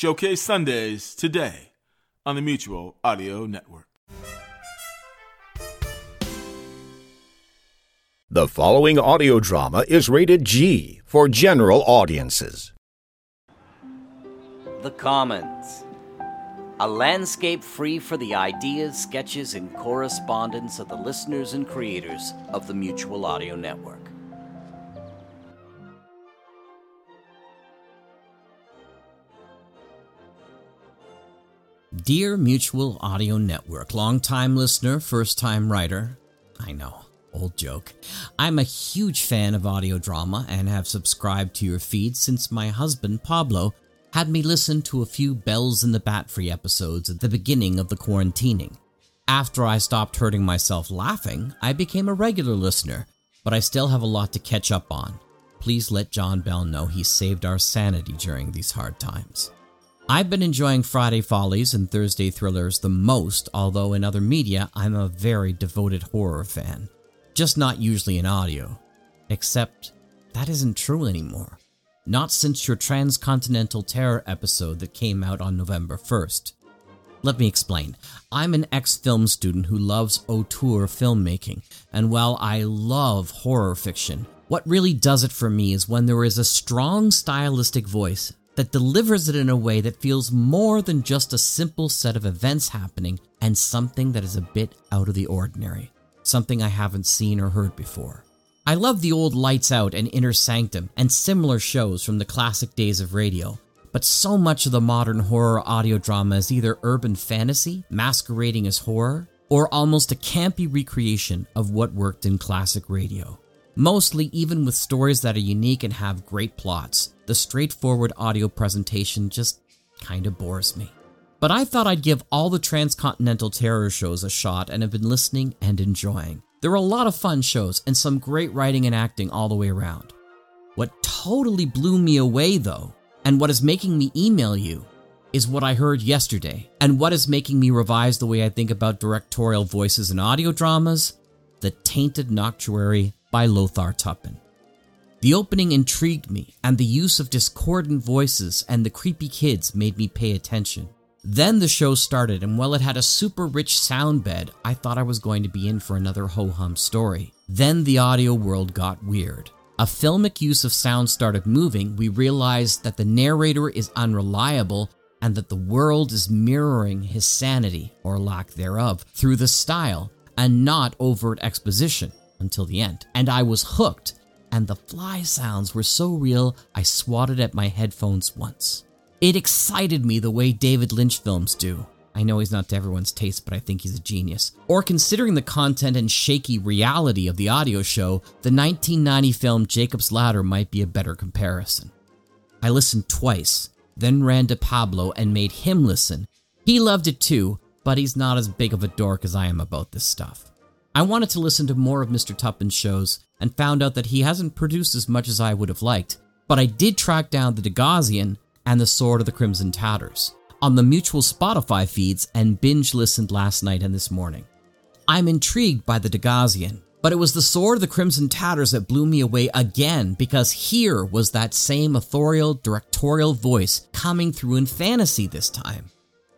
Showcase Sundays today on the Mutual Audio Network. The following audio drama is rated G for general audiences. The Commons. A landscape free for the ideas, sketches, and correspondence of the listeners and creators of the Mutual Audio Network. Dear Mutual Audio Network, long-time listener, first-time writer. I know, old joke. I'm a huge fan of audio drama and have subscribed to your feed since my husband, Pablo, had me listen to a few Bells in the Batfry episodes at the beginning of the quarantining. After I stopped hurting myself laughing, I became a regular listener, but I still have a lot to catch up on. Please let John Bell know he saved our sanity during these hard times. I've been enjoying Friday Follies and Thursday Thrillers the most, although in other media, I'm a very devoted horror fan. Just not usually in audio. Except, that isn't true anymore. Not since your Transcontinental Terror episode that came out on November 1st. Let me explain. I'm an ex film student who loves auteur filmmaking, and while I love horror fiction, what really does it for me is when there is a strong stylistic voice that delivers it in a way that feels more than just a simple set of events happening and something that is a bit out of the ordinary, something I haven't seen or heard before. I love the old Lights Out and Inner Sanctum and similar shows from the classic days of radio, but so much of the modern horror audio drama is either urban fantasy, masquerading as horror, or almost a campy recreation of what worked in classic radio. Mostly, even with stories that are unique and have great plots, the straightforward audio presentation just kinda bores me. But I thought I'd give all the Transcontinental Terror shows a shot and have been listening and enjoying. There are a lot of fun shows and some great writing and acting all the way around. What totally blew me away though, and what is making me email you, is what I heard yesterday, and what is making me revise the way I think about directorial voices in audio dramas The Tainted Noctuary by Lothar Tuppan. The opening intrigued me, and the use of discordant voices and the creepy kids made me pay attention. Then the show started, and while it had a super rich sound bed, I thought I was going to be in for another ho hum story. Then the audio world got weird. A filmic use of sound started moving, we realized that the narrator is unreliable and that the world is mirroring his sanity, or lack thereof, through the style and not overt exposition until the end. And I was hooked, and the fly sounds were so real I swatted at my headphones once. It excited me the way David Lynch films do. I know he's not to everyone's taste, but I think he's a genius. Or considering the content and shaky reality of the audio show, the 1990 film Jacob's Ladder might be a better comparison. I listened twice, then ran to Pablo and made him listen. He loved it too, but he's not as big of a dork as I am about this stuff. I wanted to listen to more of Mr. Tuppan's shows and found out that he hasn't produced as much as I would have liked, but I did track down the Degazian and the Sword of the Crimson Tatters on the mutual Spotify feeds and binge listened last night and this morning. I'm intrigued by the Degazian, but it was the Sword of the Crimson Tatters that blew me away again because here was that same authorial directorial voice coming through in fantasy this time.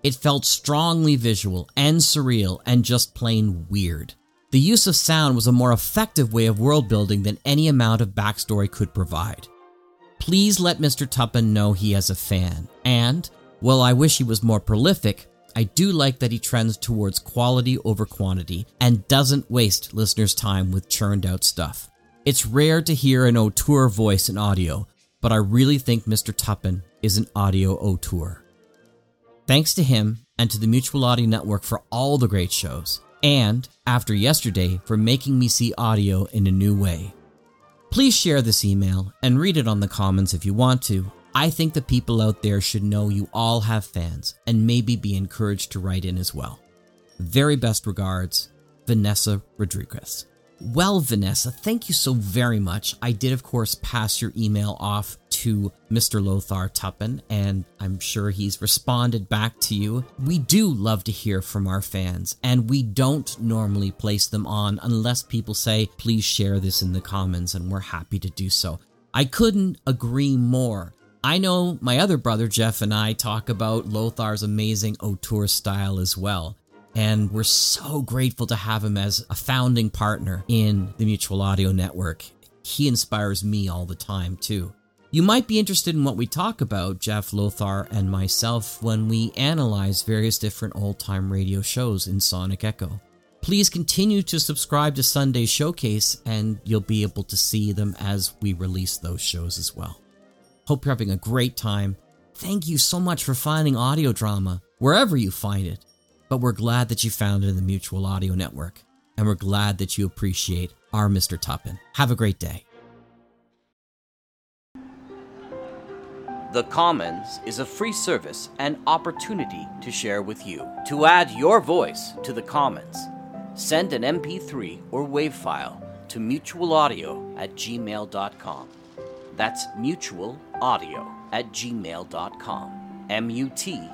It felt strongly visual and surreal and just plain weird. The use of sound was a more effective way of world building than any amount of backstory could provide. Please let Mr. Tuppan know he has a fan, and, while I wish he was more prolific, I do like that he trends towards quality over quantity and doesn't waste listeners' time with churned out stuff. It's rare to hear an auteur voice in audio, but I really think Mr. Tuppan is an audio auteur. Thanks to him and to the Mutual Audio Network for all the great shows, and, after yesterday, for making me see audio in a new way. Please share this email and read it on the comments if you want to. I think the people out there should know you all have fans and maybe be encouraged to write in as well. Very best regards, Vanessa Rodriguez. Well, Vanessa, thank you so very much. I did, of course, pass your email off to Mr. Lothar Tuppan, and I'm sure he's responded back to you. We do love to hear from our fans, and we don't normally place them on unless people say, please share this in the comments, and we're happy to do so. I couldn't agree more. I know my other brother Jeff and I talk about Lothar's amazing auteur style as well. And we're so grateful to have him as a founding partner in the Mutual Audio Network. He inspires me all the time, too. You might be interested in what we talk about, Jeff Lothar and myself, when we analyze various different old time radio shows in Sonic Echo. Please continue to subscribe to Sunday Showcase, and you'll be able to see them as we release those shows as well. Hope you're having a great time. Thank you so much for finding audio drama wherever you find it. But we're glad that you found it in the Mutual Audio Network, and we're glad that you appreciate our Mr. Tuppan. Have a great day. The Commons is a free service and opportunity to share with you. To add your voice to the Commons, send an MP3 or WAV file to mutualaudio at gmail.com. That's mutual audio at gmail.com. M U T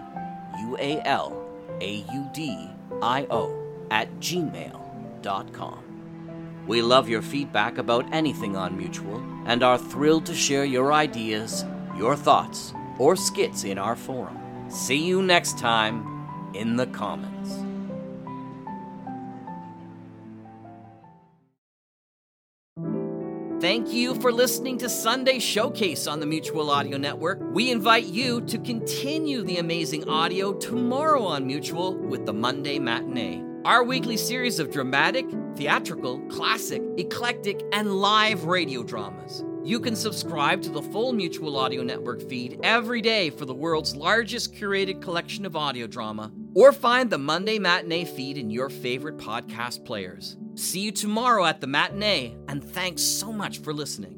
U A L A U D I O at gmail.com. We love your feedback about anything on Mutual and are thrilled to share your ideas, your thoughts, or skits in our forum. See you next time in the Commons. Thank you for listening to Sunday Showcase on the Mutual Audio Network. We invite you to continue the amazing audio tomorrow on Mutual with the Monday Matinee. Our weekly series of dramatic, theatrical, classic, eclectic, and live radio dramas. You can subscribe to the full Mutual Audio Network feed every day for the world's largest curated collection of audio drama, or find the Monday Matinee feed in your favorite podcast players. See you tomorrow at the matinee, and thanks so much for listening.